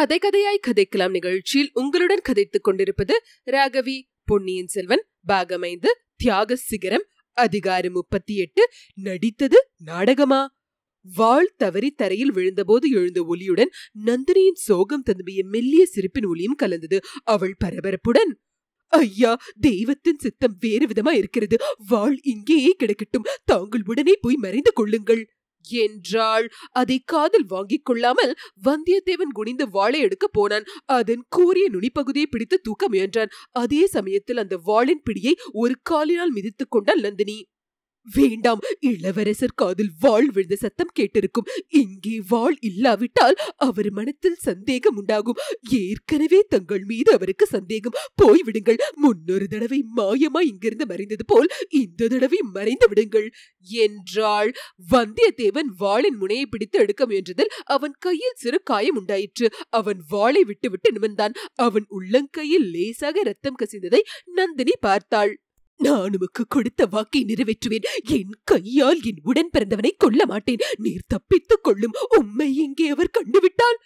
கதை கதையாய் கதைக்கலாம் நிகழ்ச்சியில் உங்களுடன் கதைத்துக் கொண்டிருப்பது ராகவி பொன்னியின் செல்வன் பாகமைந்து தியாக சிகரம் அதிகாரம் முப்பத்தி எட்டு நடித்தது நாடகமா? வாழ் தவறி தரையில் விழுந்தபோது எழுந்த ஒலியுடன் நந்தினியின் சோகம் தந்துபிய மெல்லிய சிரிப்பின் ஒலியும் கலந்தது. அவள் பரபரப்புடன் ஐயா தெய்வத்தின் சித்தம் வேறு விதமா இருக்கிறது. வாழ் இங்கேயே கிடக்கட்டும். தாங்கள் உடனே போய் மறைந்து கொள்ளுங்கள். என்றாள். அதை காதில் வாங்கிக் கொள்ளாமல் வந்தியத்தேவன் குனிந்து வாளை எடுக்க போனான். அதன் கூறிய நுனிப்பகுதியை பிடித்து தூக்க முயன்றான். அதே சமயத்தில் அந்த வாளின் பிடியை ஒரு காலினால் மிதித்துக் கொண்டாள் நந்தினி. வேண்டாம். இளவரசர் காதில் வாழ் விழுந்த சத்தம் கேட்டிருக்கும். இங்கே வாழ் இல்லாவிட்டால் அவர் மனத்தில் சந்தேகம் உண்டாகும். ஏற்கனவே தங்கள் மீது அவருக்கு சந்தேகம். போய்விடுங்கள். முன்னொரு தடவை மாயமா இங்கிருந்து மறைந்தது போல் இந்த தடவை மறைந்து விடுங்கள். என்றாள். வந்தியத்தேவன் வாளின் முனையை பிடித்து எடுக்க முயன்றதில் அவன் கையில் சிறு காயம் உண்டாயிற்று. அவன் வாளை விட்டுவிட்டு நிமிர்ந்தான். அவன் உள்ளங்கையில் லேசாக ரத்தம் கசிந்ததை நந்தினி பார்த்தாள். நான் உமக்கு கொடுத்த வாக்கை நிறைவேற்றுவேன். என் கையால் என் உடன் பிறந்தவனை கொல்ல மாட்டேன். நீர் தப்பித்துக் கொள்ளும் உம்மை இங்கே அவர் கண்டுவிட்டால்.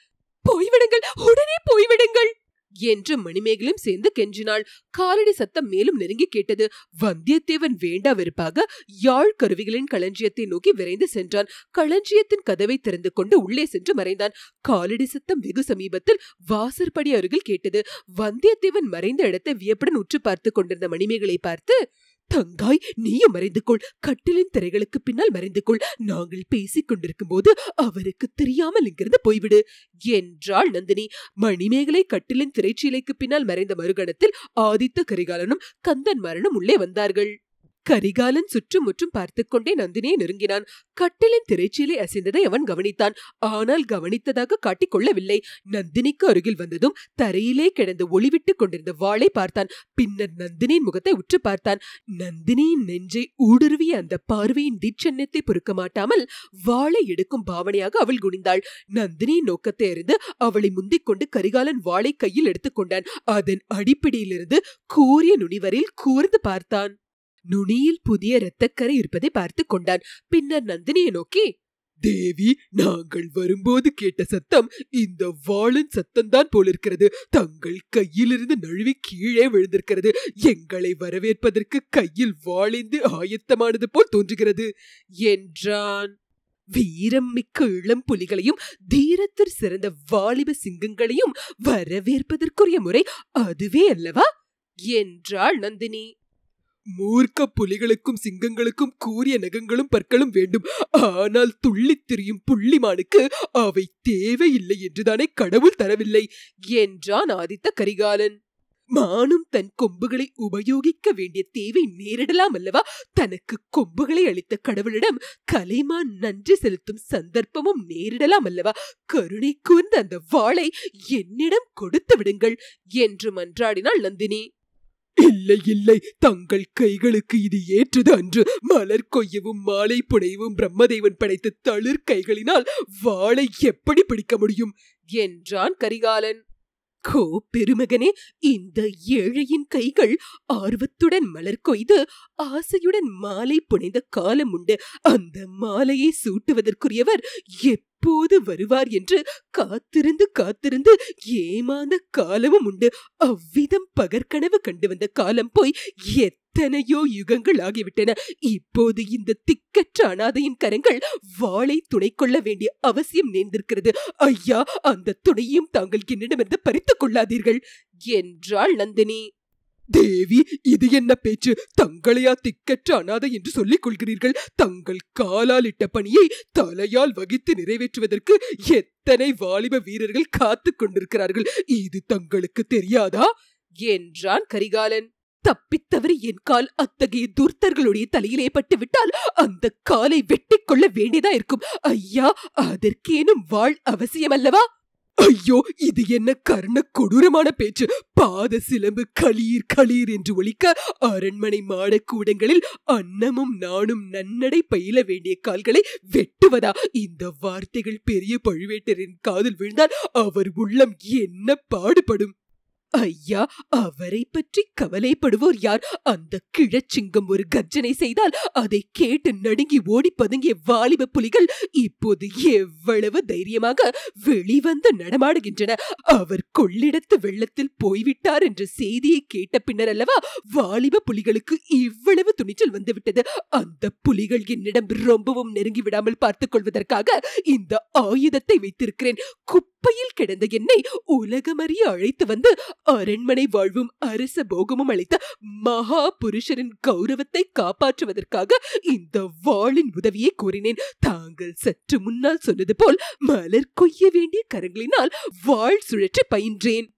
போய்விடுங்கள். உடனே போய்விடுங்கள். என்று மணிமேகலும் சேர்ந்து கெஞ்சினாள். காலடி சத்தம் மேலும் நெருங்கி கேட்டது வந்தியத்தேவன் வேண்டா வெறுப்பாக யாழ் கருவிகளின் களஞ்சியத்தை நோக்கி விரைந்து சென்றான். களஞ்சியத்தின் கதவை திறந்து கொண்டு உள்ளே சென்று மறைந்தான். காலடி சத்தம் வெகு சமீபத்தில் வாசற்படி அருகில் கேட்டது. வந்தியத்தேவன் மறைந்த இடத்தை வியப்புடன் உற்று பார்த்து கொண்டிருந்த மணிமேகலை பார்த்து தங்காய் நீயும் மறைந்து கொள் கட்டிலின் திரைகளுக்கு பின்னால் மறைந்து கொள் நாங்கள் பேசிக் கொண்டிருக்கும் போது அவருக்கு தெரியாமல் இங்கிருந்து போய்விடு. என்றாள் நந்தினி. மணிமேகலை கட்டிலின் திரைச்சீலைக்கு பின்னால் மறைந்த மறுகணத்தில் ஆதித்த கரிகாலனும் கந்தன் மரனும் உள்ளே வந்தார்கள். கரிகாலன் சுற்றுமுற்றும் பார்த்துக்கொண்டே நந்தினியை நெருங்கினான். கட்டிலின் திரைச்சீலை அசைந்ததை அவன் கவனித்தான். ஆனால் கவனித்ததாக காட்டிக்கொள்ளவில்லை நந்தினிக்கு அருகில் வந்ததும் தரையிலே கிடந்து ஒளிவிட்டுக் கொண்டிருந்த வாளை பார்த்தான். பின்னர் நந்தினியின் முகத்தை உற்று பார்த்தான். நந்தினியின் நெஞ்சை ஊடுருவிய அந்த பார்வையின் தீட்சண்யத்தை பொறுக்க மாட்டாமல் வாளை எடுக்கும் பாவனையாக அவள் குனிந்தாள். நந்தினியின் நோக்கத்தை அறிந்து அவளை முந்திக் கொண்டு கரிகாலன் வாளை கையில் எடுத்துக்கொண்டான் அதன் அடிப்பிடியிலிருந்து கூறிய நுனிவரில் கூர்ந்து பார்த்தான். நுனியில் புதிய இரத்தக்கரை இருப்பதை பார்த்து கொண்டான். பின்னர் நந்தினியை நோக்கி தேவி நாங்கள் வரும்போது கேட்ட சத்தம் இந்த வாளின் சத்தம்தான் போலிருக்கிறது. தங்கள் கையிலிருந்து நழுவி கீழே விழுந்திருக்கிறது. எங்களை வரவேற்பதற்கு கையில் வாளிந்து ஆயத்தமானது போல் தோன்றுகிறது என்றான். வீரம் மிக்க இளம் புலிகளையும் தீரத்தில் சிறந்த வாலிப சிங்கங்களையும் வரவேற்பதற்குரிய முறை அதுவே அல்லவா? என்றாள் நந்தினி. மூர்க்க புலிகளுக்கும் சிங்கங்களுக்கும் கூரிய நகங்களும் பற்களும் வேண்டும். ஆனால் துள்ளித் திரியும் புள்ளிமானுக்கு அவை தேவையில்லை என்றுதானே கடவுள் தரவில்லை என்றான் ஆதித்த கரிகாலன். மானும் தன் கொம்புகளை உபயோகிக்க வேண்டிய தேவை நேரிடலாம் அல்லவா? தனக்கு கொம்புகளை அளித்த கடவுளிடம் கலைமான் நன்றி செலுத்தும் சந்தர்ப்பமும் நேரிடலாம் அல்லவா? கருணை கூர்ந்த அந்த வாளை என்னிடம் கொடுத்து விடுங்கள் என்று மன்றாடினாள் நந்தினி. இல்லை இல்லை. தங்கள் கைகளுக்கு இது ஏற்றது அன்று. மலர் கொய்யவும் மாலை புனையவும் பிரம்மதேவன் படைத்த தளிர் கைகளினால் வாளை எப்படி பிடிக்க முடியும்? என்றான் கரிகாலன். கோ பெருமகனே இந்த ஏழையின் கைகள் ஆர்வத்துடன் மலர் கொய்து ஆசையுடன் மாலை புனைந்த காலம் உண்டு. அந்த மாலையை சூட்டுவதற்குரியவர் எப்போது வருவார் என்று காத்திருந்து காத்திருந்து ஏமாந்த காலமும் உண்டு. அவ்விதம் பகற்கனவு கண்டு வந்த காலம் போய் எத் எத்தனையோ யுகங்கள் ஆகிவிட்டன. இப்போது இந்த திக்கற்ற அனாதையின் கரங்கள் வாளை துணை கொள்ள வேண்டிய அவசியம் நேர்ந்திருக்கிறது. ஐயா அந்த துணையும் தாங்கள் என்னிடமிருந்து பறித்துக் கொள்ளாதீர்கள். என்றாள் நந்தினி. தேவி இது என்ன பேச்சு? தங்களையா திக்கற்ற அனாதை என்று சொல்லிக் கொள்கிறீர்கள். தங்கள் காலால் இட்ட பணியை தலையால் வகித்து நிறைவேற்றுவதற்கு எத்தனை வாலிப வீரர்கள் காத்து கொண்டிருக்கிறார்கள். இது தங்களுக்கு தெரியாதா? என்றான் கரிகாலன். தப்பித்தவறி என் கால் அத்தகைய துர்த்தர்களுடைய தலையிலே பட்டு விட்டால் அந்த காலை வெட்டிக் கொள்ள வேண்டியதா இருக்கும். ஐயா அதற்கேனும் வாழ் அவசியம் அல்லவா ஐயோ இது என்ன கர்ண கொடூரமான பேச்சு. பாத சிலம்பு களீர் களீர் என்று ஒழிக்க அரண்மனை மாடக்கூடங்களில் அன்னமும் நானும் நன்னடை பயில வேண்டிய கால்களை வெட்டுவதா? இந்த வார்த்தைகள் பெரிய பழுவேட்டரின் காதில் விழுந்தால் அவர் உள்ளம் என்ன பாடுபடும்? ஐயா அவரை பற்றி கவலைப்படுவோர் யார்? அந்த கிழச்சிங்கம் ஒரு கர்ஜனை செய்தால் அதை கேட்டு நடுங்கி ஓடி பதுங்கிய வாலிப புலிகள் இப்போது எவ்வளவு தைரியமாக வெளிவந்து நடமாடுகின்றன. அவர் கொள்ளிடத்து வெள்ளத்தில் போய்விட்டார் என்ற செய்தியை கேட்ட பின்னர் அல்லவா வாலிப புலிகளுக்கு இவ்வளவு துணிச்சல் வந்துவிட்டது. அந்த புலிகள் என்னிடம் ரொம்பவும் நெருங்கி விடாமல் பார்த்துக் கொள்வதற்காக இந்த ஆயுதத்தை வைத்திருக்கிறேன். குப்பையில் கிடந்த என்னை உலகமறிய அழைத்து வந்து அரண்மனை வாழ்வும் அரச போகமும் அளித்த மகா புருஷரின் கௌரவத்தை காப்பாற்றுவதற்காக இந்த வாளின் உதவியை கூறினேன். தாங்கள் சற்று முன்னால் சொன்னது போல் மலர் கொய்ய வேண்டிய கரங்களினால் வாழ் சுழற்றி பயின்றேன்.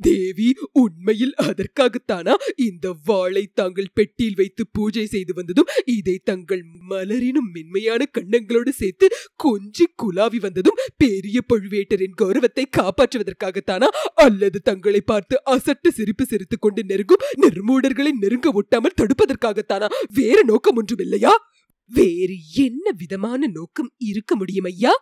தேவி உண்மையில் அதற்காகத்தானா? இந்த வாளை தாங்கள் பெட்டியில் வைத்து பூஜை செய்து வந்ததும் இதை தங்கள் மலரினும் மென்மையான கண்ணங்களோடு சேர்த்து கொஞ்சி குலாவி வந்ததும் பெரிய பழுவேட்டரின் கௌரவத்தை காப்பாற்றுவதற்காகத்தானா? அல்லது தங்களை பார்த்து அசட்டு சிரிப்பு சிரித்துக் கொண்டு நெருங்கும் நிர்மூடர்களை நெருங்க ஒட்டாமல் தடுப்பதற்காகத்தானா? வேறு நோக்கம் ஒன்றும் இல்லையா வேறு என்ன விதமான நோக்கம் இருக்க முடியும் ஐயா?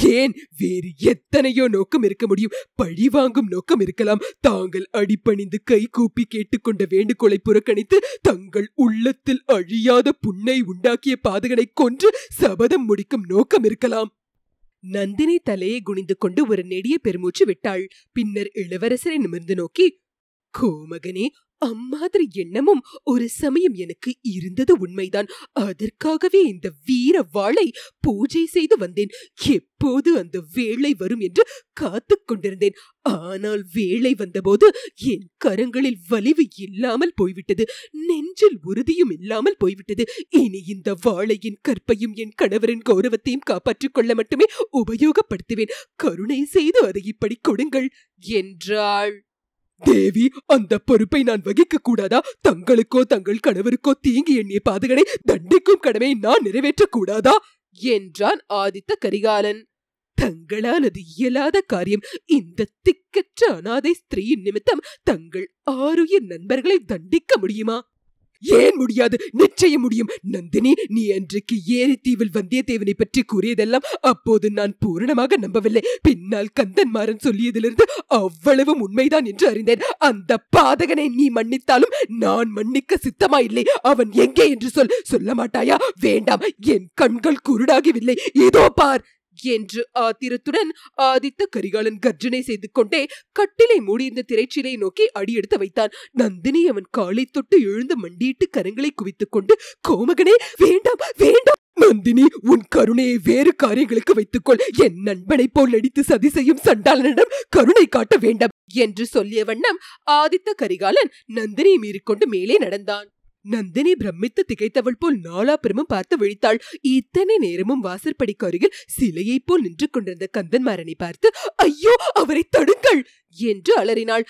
ஏன் வேறு எத்தனையோ நோக்கம் இருக்க முடியும்? பழி வாங்கும் நோக்கம் இருக்கலாம். தாங்கள் அடிபணிந்து கை கூப்பி கேட்டுக்கொண்ட வேண்டுகோளை புறக்கணித்து தங்கள் உள்ளத்தில் அழியாத புண்ணை உண்டாக்கிய பாதகனை கொன்று சபதம் முடிக்கும் நோக்கம் இருக்கலாம். நந்தினி தலையை குனிந்து கொண்டு ஒரு நெடிய பெருமூச்சு விட்டாள். பின்னர் இளவரசரை நிமிர்ந்து நோக்கி கோமகனே அம்மாதிரி எண்ணமும் ஒரு சமயம் எனக்கு இருந்தது உண்மைதான். அதற்காகவே இந்த வீர வாளை பூஜை செய்து வந்தேன். எப்போது அந்த வேளை வரும் என்று காத்து கொண்டிருந்தேன். ஆனால் வேளை வந்தபோது என் கரங்களில் வலிவு இல்லாமல் போய்விட்டது. நெஞ்சில் உறுதியும் இல்லாமல் போய்விட்டது. இனி இந்த வாழையின் கற்பையும் என் கணவரின் கௌரவத்தையும் காப்பாற்றிக் கொள்ள மட்டுமே உபயோகப்படுத்துவேன். கருணை செய்து அதை இப்படி கொடுங்கள் என்றாள். தேவி அந்த பொறுப்பை நான் வகிக்க கூடாதா தங்களுக்கோ தங்கள் கணவருக்கோ தீங்கி எண்ணிய பாதகனை தண்டிக்கும் கடமையை நான் நிறைவேற்ற கூடாதா என்றான் ஆதித்த கரிகாலன். தங்களால் அது இயலாத காரியம். இந்த திக்கற்ற அனாதை ஸ்திரீயின் நிமித்தம் தங்கள் ஆறுயிர் நண்பர்களை தண்டிக்க முடியுமா? ஏன் முடியாது? நிச்சயம் முடியும். நந்தினி நீ அன்றைக்கு ஏரித்தீவில் வந்தியத்தேவனை பற்றி கூறியதெல்லாம் அப்போது நான் பூரணமாக நம்பவில்லை. பின்னால் கந்தன்மாறன் சொல்லியதிலிருந்து அவ்வளவும் உண்மைதான் என்று அறிந்தேன். அந்த பாதகனை நீ மன்னித்தாலும் நான் மன்னிக்க சித்தமா இல்லை அவன் எங்கே என்று சொல். சொல்ல மாட்டாயா? வேண்டாம். என் கண்கள் குருடாகவில்லை. இதோ பார். என்று ஆத்திரத்துடன் ஆதித்த கரிகாலன் கர்ஜனை செய்து கொண்டே கட்டிலை மூடியிருந்த திரைச்சீலை நோக்கி அடியெடுத்து வைத்தான். நந்தினி அவன் காலை தொட்டு எழுந்து மண்டியிட்டு கரங்களை குவித்துக் கொண்டு கோமகனே வேண்டாம் வேண்டாம்! நந்தினி உன் கருணையை வேறு காரியங்களுக்கு வைத்துக்கொள். என் நண்பனைப் போல் நடித்து சதி செய்யும் சண்டாளனிடம் கருணை காட்ட வேண்டாம் என்று சொல்லிய வண்ணம் ஆதித்த கரிகாலன் நந்தினியை மீறிக்கொண்டு மேலே நடந்தான். நந்தினி பிரமித்து திகைத்தவள் போல் நாலாபுரமும் பார்த்து விழித்தாள். இத்தனை நேரமும் வாசற்படிக்கு அருகில் சிலையைப் போல் நின்று கொண்டிருந்த கந்தன்மாறனை பார்த்து ஐயோ அவரை தடுங்கள்! என்று அலறினாள்.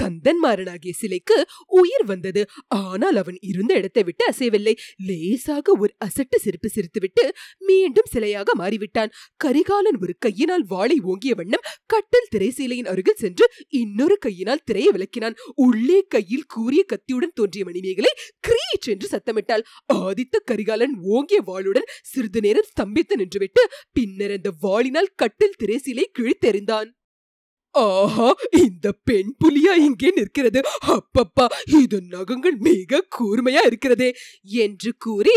கந்தன்மாறனாகிய சிலைக்கு உயிர் வந்தது. ஆனால் அவன் இருந்த இடத்தை விட்டு அசையவில்லை. லேசாக ஒரு அசட்டு சிரிப்பு சிரித்துவிட்டு மீண்டும் சிலையாக மாறிவிட்டான். கரிகாலன் ஒரு கையினால் வாளை ஓங்கிய வண்ணம் கட்டல் திரைசீலையின் அருகில் சென்று இன்னொரு கையினால் திரையை விளக்கினான். உள்ளே கையில் கூறிய கத்தியுடன் தோன்றிய மணிமேகலை கிரீச் என்று சத்தமிட்டாள். ஆதித்த கரிகாலன் ஓங்கிய வாளுடன் சிறிது நேரம் ஸ்தம்பித்து நின்றுவிட்டு பின்னர் அந்த வாளினால் கட்டில் திரைசீலை கிழித்தெறிந்தான். ஆஹா இந்த பெண் புலியா இங்கே நிற்கிறது. அப்பப்பா இது நகங்கள் மிக கூர்மையா இருக்கிறதே என்று கூறி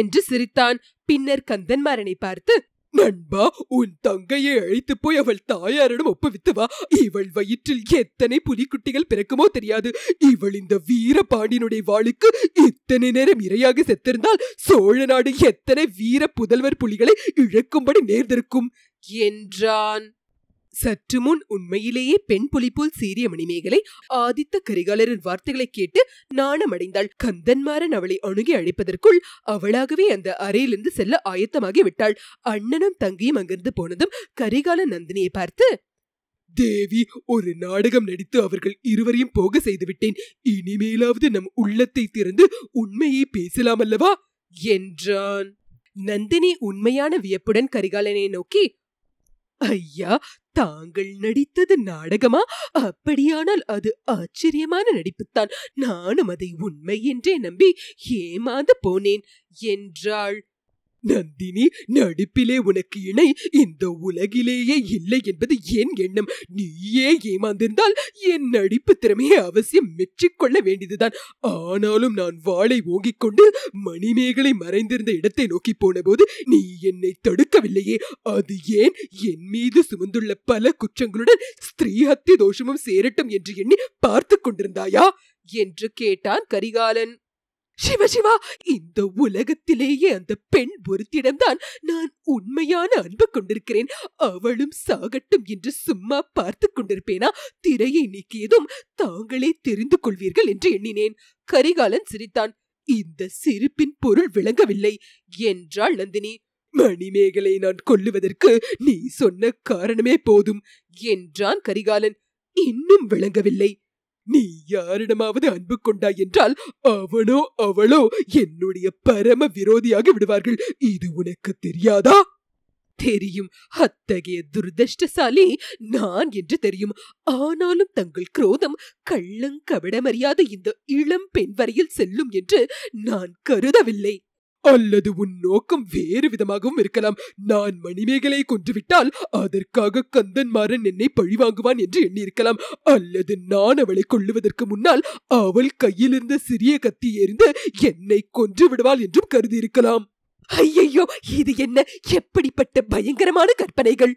என்று சிரித்தான். பின்னர் கந்தன்மாறனை பார்த்து நண்பா உன் தங்கையை அழைத்து போய் அவள் தாயாரிடம் ஒப்புவித்து வா. இவள் வயிற்றில் எத்தனை புலிக்குட்டிகள் பிறக்குமோ தெரியாது. இவள் இந்த வீரபாண்டியனுடைய வாளுக்கு இத்தனை நேரம் இரையாக செத்திருந்தால் சோழ நாடு எத்தனை வீர புதல்வர் புலிகளை இழக்கும்படி நேர்ந்திருக்கும். என்றான். சற்று முன் உண்மையிலேயே பெண் புலி போல் சீரிய மணிமேகலை ஆதித்த கரிகாலரின் வார்த்தைகளை கேட்டு நாணமடைந்தாள். கந்தன்மாறன் அவளை அணுகி அழைப்பதற்குள் அவளாகவே அந்த அறையிலிருந்து செல்ல ஆயத்தமாகி விட்டாள். அண்ணனும் தங்கியும் அங்கிருந்து போனதும் கரிகால நந்தினியை பார்த்து தேவி ஒரு நாடகம் நடித்து அவர்கள் இருவரையும் போக செய்துவிட்டேன். இனிமேலாவது நம் உள்ளத்தை திறந்து உண்மையை பேசலாம் அல்லவா? என்றான். நந்தினி உண்மையான வியப்புடன் கரிகாலனை நோக்கி ஐயா தாங்கள் நடித்தது நாடகமா? அப்படியானால் அது ஆச்சரியமான நடிப்புத்தான். நானும் அதை உண்மை என்றே நம்பி ஏமாந்து போனேன். என்றாள் நந்தினி நடிப்பிலே உனக்கு இணை. இந்த உலகிலேயே இல்லை என்பது என் எண்ணம். நீயே ஏமாந்திருந்தால் என் நடிப்பு திறமையை அவசியம் மெச்சிக்கொள்ள வேண்டியதுதான். ஆனாலும் நான் வாளை ஓங்கிக் கொண்டு மணிமேகலை மறைந்திருந்த இடத்தை நோக்கி போனபோது நீ என்னை தடுக்கவில்லையே. அது ஏன்? என் மீது சுமந்துள்ள பல குற்றங்களுடன் ஸ்திரீ ஹத்திய தோஷமும் சேரட்டும் என்று எண்ணி பார்த்து கொண்டிருந்தாயா? என்று கேட்டான் கரிகாலன். சிவ சிவா இந்த உலகத்திலேயே அந்த பெண் ஒருத்திடம்தான் நான் உண்மையான அன்பு கொண்டிருக்கிறேன். அவளும் சாகட்டும் என்று சும்மா பார்த்து கொண்டிருப்பேனா? திரையை நீக்கியதும் தாங்களே தெரிந்து கொள்வீர்கள் என்று எண்ணினேன். கரிகாலன் சிரித்தான். இந்த சிரிப்பின் பொருள் விளங்கவில்லை. என்றாள் நந்தினி. மணிமேகலை நான் கொல்லுவதற்கு நீ சொன்ன காரணமே போதும் என்றான் கரிகாலன். இன்னும் விளங்கவில்லை. நீ யாரிடமாவது அன்பு கொண்டாய் என்றால் அவனோ அவளோ என்னுடைய பரம விரோதியாக விடுவார்கள். இது உனக்கு தெரியாதா? தெரியும். அத்தகைய துர்தஷ்டசாலி நான் என்று தெரியும். ஆனாலும் தங்கள் குரோதம் கள்ளங்கபடமறியாத இந்த இளம் பெண் வரையில் செல்லும் என்று நான் கருதவில்லை. அல்லது உன் நோக்கம் வேறு விதமாகவும் இருக்கலாம். நான் மணிமேகலை கொன்றுவிட்டால் அதற்காக கந்தன்மாறன் என்னை பழிவாங்குவான் என்று எண்ணியிருக்கலாம். அல்லது நான் அவளை கொள்ளுவதற்கு முன்னால் அவள் கையில் இருந்த சிறிய கத்தி எறிந்து என்னை கொன்று விடுவாள் என்றும் கருதியிருக்கலாம். ஐயையோ இது என்ன? எப்படிப்பட்ட பயங்கரமான கற்பனைகள்?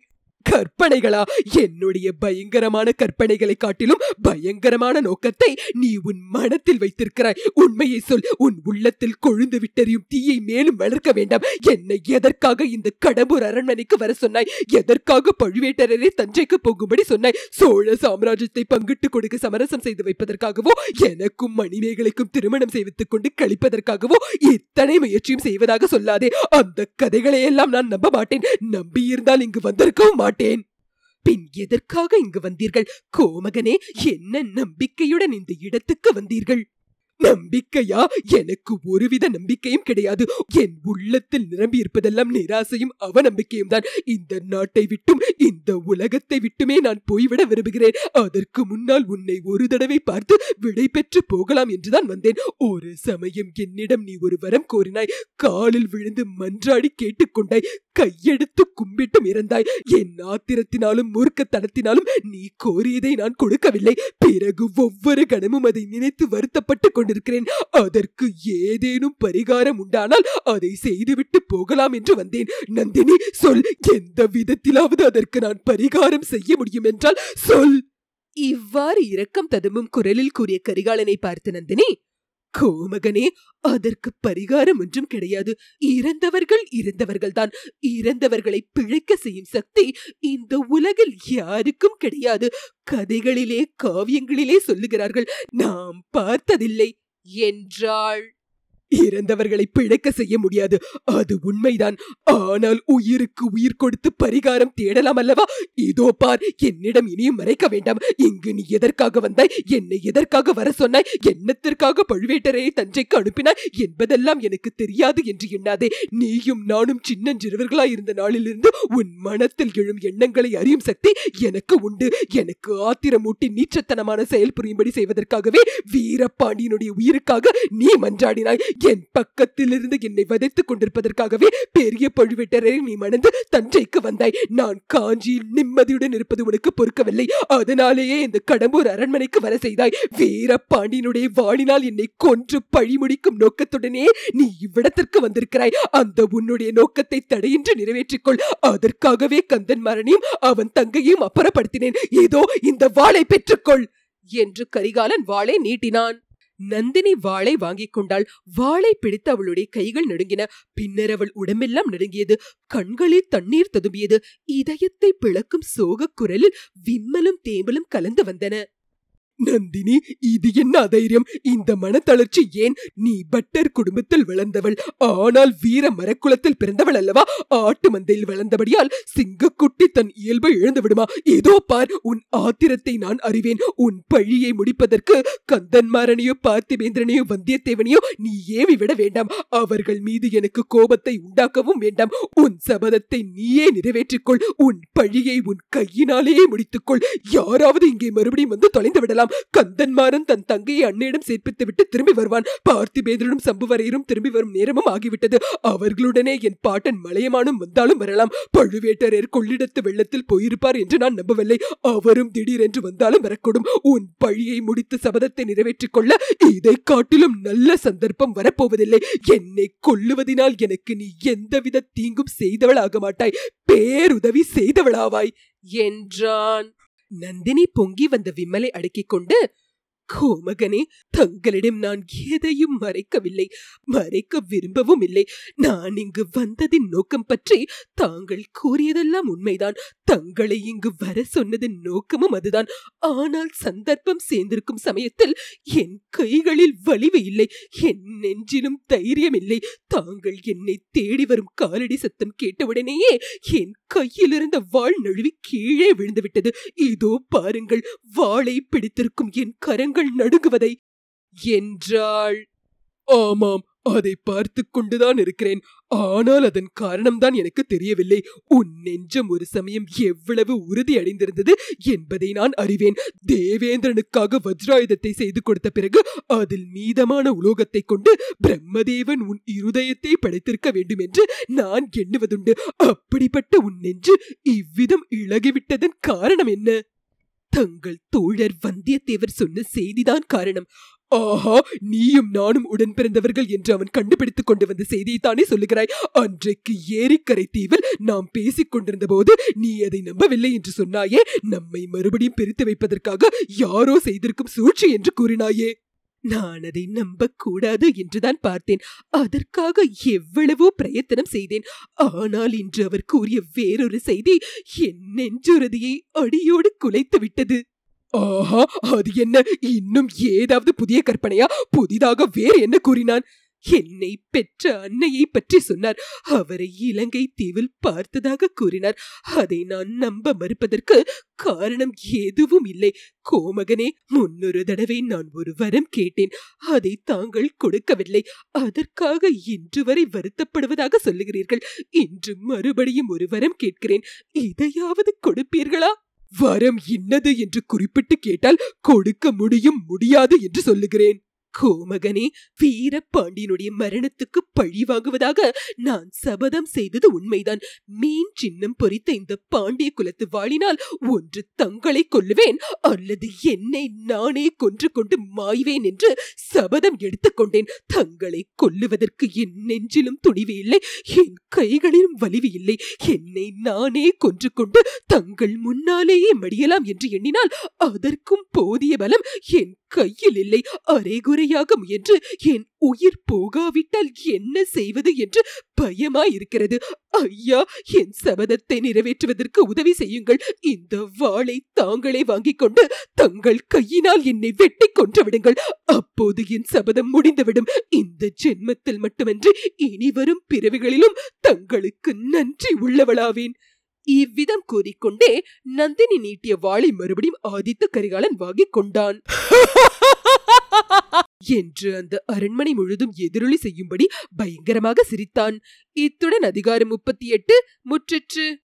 கற்பனைகளா? என்னுடைய பயங்கரமான கற்பனைகளை காட்டிலும் பயங்கரமான நோக்கத்தை நீ உன் மனத்தில் வைத்திருக்கிறாய். உண்மையை சொல். உன் உள்ளத்தில் கொழுந்து விட்டறியும் தீயை மேலும் வளர்க்க வேண்டாம். என்னை எதற்காக இந்த கடம்பூர் அரண்மனைக்கு வர சொன்னாய்? எதற்காக பழுவேட்டரரை தஞ்சைக்கு போகும்படி சொன்னாய்? சோழ சாம்ராஜ்யத்தை பங்கிட்டு கொடுக்க சமரசம் செய்து வைப்பதற்காகவோ எனக்கும் மணிமேகலைக்கும் திருமணம் செய்வித்துக் கொண்டு கழிப்பதற்காகவோ இத்தனை முயற்சியும் செய்வதாக சொல்லாதே. அந்த கதைகளை எல்லாம் நான் நம்ப மாட்டேன். நம்பியிருந்தால் இங்கு வந்திருக்கவும் மாட்டேன். பின் எதற்காக இங்கு வந்தீர்கள்? கோமகனே என்ன நம்பிக்கையுடன் இந்த இடத்துக்கு வந்தீர்கள்? நம்பிக்கையா? எனக்கு ஒருவித நம்பிக்கையும் கிடையாது. என் உள்ளத்தில் நிரம்பி இருப்பதெல்லாம் நிராசையும் அவநம்பிக்கையும் தான். இந்த நாட்டை விட்டும் இந்த உலகத்தை விட்டுமே நான் போய்விட விரும்புகிறேன். அதற்கு முன்னால் உன்னை ஒரு தடவை பார்த்து விடை பெற்று போகலாம் என்றுதான் வந்தேன். ஒரு சமயம் என்னிடம் நீ ஒரு வரம் கோரினாய். காலில் விழுந்து மன்றாடி கேட்டுக்கொண்டாய். கையெடுத்து கும்பிட்டும் இறந்தாய் என் ஆத்திரத்தினாலும் மூர்க்கத்தனத்தினாலும் நீ கோரியதை நான் கொடுக்கவில்லை. பிறகு ஒவ்வொரு கணமும் அதை நினைத்து வருத்தப்பட்டு கொண்டிருக்கிறேன். அதற்கு ஏதேனும் பரிகாரம் உண்டானால் அதை செய்துவிட்டு போகலாம் என்று வந்தேன். நந்தினி சொல். எந்த விதத்திலாவது அதற்கு நான் பரிகாரம் செய்ய முடியும் என்றால் சொல். இவ்வாறு இரக்கம் ததும்பும் குரலில் கூறிய கரிகாலனை பார்த்து நந்தினி கோமகனே அதற்கு பரிகாரம் ஒன்றும் கிடையாது. இறந்தவர்கள் இறந்தவர்கள்தான். இறந்தவர்களை பிழைக்க செய்யும் சக்தி இந்த உலகில் யாருக்கும் கிடையாது. கதைகளிலே காவியங்களிலே சொல்லுகிறார்கள் நாம் பார்த்ததில்லை என்றாள். இறந்தவர்களை பிழைக்க செய்ய முடியாது. அது உண்மைதான். ஆனால் உயிருக்கு உயிர் கொடுத்து பரிகாரம் தேடலாம் அல்லவா? இதோ பார் என்னிடம் இனியும் மறைக்க வேண்டாம். இங்கு நீ எதற்காக வந்தாய்? என்னை எதற்காக வர சொன்னாய்? என்னத்திற்காக பழுவேட்டரையை தஞ்சைக்கு அனுப்பினாய்? என்பதெல்லாம் எனக்கு தெரியாது என்று எண்ணாதே. நீயும் நானும் சின்னஞ்சிறுவர்களாய் இருந்த நாளிலிருந்து உன் மனத்தில் எழும் எண்ணங்களை அறியும் சக்தி எனக்கு உண்டு. எனக்கு ஆத்திரமூட்டி நீச்சத்தனமான செயல் புரியும்படி செய்வதற்காகவே வீரபாண்டியனுடைய உயிருக்காக நீ மன்றாடினாய். என் பக்கத்தில் இருந்து என்னை வதைத்துக் கொண்டிருப்பதற்காகவே பெரிய பழுவேட்டரை நீ மணந்து தஞ்சைக்கு வந்தாய். நான் காஞ்சியில் நிம்மதியுடன் இருப்பது உனக்கு பொறுக்கவில்லை. அதனாலேயே இந்த கடம்பூர் அரண்மனைக்கு வர செய்தாய். வீரபாண்டியனுடைய வாழினால் என்னை கொன்று பழி முடிக்கும் நோக்கத்துடனே நீ இவ்விடத்திற்கு வந்திருக்கிறாய். அந்த உன்னுடைய நோக்கத்தை தடையின்றி நிறைவேற்றிக்கொள். அதற்காகவே கந்தன் மரணியும் அவன் தங்கையும் அப்புறப்படுத்தினேன். ஏதோ இந்த வாளை பெற்றுக்கொள் என்று கரிகாலன் வாளை நீட்டினான். நந்தினி வாளை வாங்கிக் கொண்டாள். வாளை பிடித்து அவளுடைய கைகள் நடுங்கின. பின்னர் அவள் உடம்பெல்லாம் நடுங்கியது. கண்களில் தண்ணீர் ததும்பியது. இதயத்தை பிளக்கும் சோகக் குரலில் விம்மலும் தேம்பலும் கலந்து வந்தன. நந்தினி இது என்ன அதைரியம் இந்த மனத்தளர்ச்சி ஏன்? நீ பட்டர் குடும்பத்தில் வளர்ந்தவள். ஆனால் வீர மரக்குலத்தில் பிறந்தவள் அல்லவா? ஆட்டு மந்தையில் வளர்ந்தபடியால் சிங்கக்குட்டி தன் இயல்பை இழந்து விடுமா? ஏதோ பார் உன் ஆத்திரத்தை நான் அறிவேன். உன் பழியை முடிப்பதற்கு கந்தன்மாரனையோ பார்த்திபேந்திரனையோ வந்தியத்தேவனையோ நீ ஏவி விட வேண்டாம். அவர்கள் மீது எனக்கு கோபத்தை உண்டாக்கவும் வேண்டாம். உன் சபதத்தை நீயே நிறைவேற்றிக்கொள் உன் பழியை உன் கையினாலேயே முடித்துக்கொள் யாராவது இங்கே மறுபடியும் வந்து தொலைந்து விடலாம். வரலாம் கந்தன்மாரன் தன் தங்கையை அன்னையிடம் சேர்ப்பித்து விட்டு திரும்பி வருவான். பார்த்திபேந்திரனும் சம்புவரையரும் திரும்பி வரும் நேரமும் ஆகிவிட்டது. அவர்களுடனே என் பாட்டன் மலையமானும் வந்தாலும் வரலாம். பழுவேட்டரையர் கொள்ளிடத்து வெள்ளத்தில் போயிருப்பார் என்று நான் நம்பவில்லை. அவரும் திடீரென்று வந்தாலும் வரக்கூடும். உன் பழியை முடித்து சபதத்தை நிறைவேற்றிக் கொள்ள இதை காட்டிலும் நல்ல சந்தர்ப்பம் வரப்போவதில்லை. என்னை கொல்லுவதினால் எனக்கு நீ எந்தவித தீங்கும் செய்தவளாக மாட்டாய். பேருதவி செய்தவளாவாய் என்றான். நந்தினி பொங்கி வந்த விம்மலை அடுக்கிக் கொண்டு கோமகனே தங்களிடம் நான் எதையும் மறைக்கவில்லை. மறைக்க விரும்பவும் இல்லை. நான் இங்கு வந்ததின் நோக்கம் பற்றி தாங்கள் கூறியதெல்லாம் உண்மைதான். தங்களை இங்கு வர சொன்னதின் நோக்கமும் அதுதான். ஆனால் சந்தர்ப்பம் சேர்ந்திருக்கும் சமயத்தில் என் கைகளில் வலிவு இல்லை. என் நெஞ்சிலும் தைரியம் இல்லை. தாங்கள் என்னை தேடி வரும் காலடி சத்தம் கேட்டவுடனேயே என் கையிலிருந்த வாழ் நழுவி கீழே விழுந்துவிட்டது. இதோ பாருங்கள் வாளை பிடித்திருக்கும் என் கரங்கள் நடுங்குவதை என்றாள். ஆமாம் அதை பார்த்து கொண்டுதான் இருக்கிறேன். ஆனால் அதன் காரணம்தான் எனக்கு தெரியவில்லை. உன் நெஞ்சம் ஒரு சமயம் எவ்வளவு உறுதி அடைந்திருந்தது என்பதை நான் அறிவேன். தேவேந்திரனுக்காக வஜ்ராயுதத்தை செய்து கொடுத்த பிறகு அதில் மீதமான உலோகத்தை கொண்டு பிரம்மதேவன் உன் இருதயத்தை படைத்திருக்க வேண்டும் என்று நான் எண்ணுவதுண்டு. அப்படிப்பட்ட உன் நெஞ்சு இவ்விதம் இழகிவிட்டதன் காரணம் என்ன? தங்கள் தோழர் வந்தியத்தேவர் சொன்ன செய்திதான் காரணம். ஆஹா நீயும் நானும் உடன் பிறந்தவர்கள் என்று அவன் கண்டுபிடித்துக் கொண்டு வந்த செய்தியை தானே சொல்லுகிறாய்? அன்றைக்கு ஏரிக்கரை தீவில் நாம் பேசிக் கொண்டிருந்த போது நீ அதை நம்பவில்லை என்று சொன்னாயே. நம்மை மறுபடியும் பிரித்து வைப்பதற்காக யாரோ செய்திருக்கும் சூழ்ச்சி என்று கூறினாயே. நான் அதை நம்பக்கூடாது என்றுதான் பார்த்தேன். அதற்காக எவ்வளவோ பிரயத்தனம் செய்தேன். ஆனால் இன்று அவர் கூறிய வேறொரு செய்தி என் நெஞ்சுறுதியை அடியோடு குலைத்து விட்டது. ஆஹா அது என்ன? இன்னும் ஏதாவது புதிய கற்பனையா? புதிதாக வேறு என்ன கூறினான்? என்னை பெற்ற அன்னையை பற்றி சொன்னார். அவரை இலங்கை தீவில் பார்த்ததாக கூறினார். அதை நான் நம்ப மறுப்பதற்கு காரணம் எதுவும் இல்லை. கோமகனே முன்னொரு தடவை நான் ஒரு வரம் கேட்டேன். அதை தாங்கள் கொடுக்கவில்லை. அதற்காக இன்று வரை வருத்தப்படுவதாக சொல்லுகிறீர்கள். இன்று மறுபடியும் ஒரு வரம் கேட்கிறேன். இதையாவது கொடுப்பீர்களா? வரம் இன்னது என்று குறிப்பிட்டு கேட்டால் கொடுக்க முடியும் முடியாது என்று சொல்லுகிறேன். கோமகனே வீரபாண்டியனுடைய மரணத்துக்கு பழி வாங்குவதாக நான் சபதம் செய்தது உண்மைதான். மீன் சின்னம் பொறித்த இந்த பாண்டிய குலத்து வாழினால் ஒன்று தங்களை கொல்லுவேன் அல்லது என்னை நானே கொன்று கொண்டு மாய்வேன் என்று சபதம் எடுத்துக்கொண்டேன் தங்களை கொல்லுவதற்கு என் நெஞ்சிலும் துணிவு இல்லை என் கைகளிலும் வலிவு இல்லை. என்னை நானே கொன்று கொண்டு தங்கள் முன்னாலேயே மடியலாம் என்று எண்ணினால் அதற்கும் போதிய பலம் என் கையில் இல்லை. அரைகுறையாக முயன்று என் உயிர் போகாவிட்டால் என்ன செய்வது என்று பயமாயிருக்கிறது. ஐயா என் சபதத்தை நிறைவேற்றுவதற்கு உதவி செய்யுங்கள். இந்த வாளை தாங்களே வாங்கிக் கொண்டு தங்கள் கையினால் என்னை வெட்டி கொன்று விடுங்கள். அப்போது என் சபதம் முடிந்துவிடும். இந்த ஜென்மத்தில் மட்டுமன்றி இனி வரும் பிறவிகளிலும் தங்களுக்கு நன்றி உள்ளவளாவேன். இவ்விதம் கூறிக்கொண்டே நந்தினி நீட்டிய வாளை மறுபடியும் ஆதித்த கரிகாலன் வாங்கிக் கொண்டான். என்று அந்த அரண்மனை முழுதும் எதிரொலி செய்யும்படி பயங்கரமாக சிரித்தான். இத்துடன் அதிகாரம் முப்பத்தி எட்டு முற்றிற்று.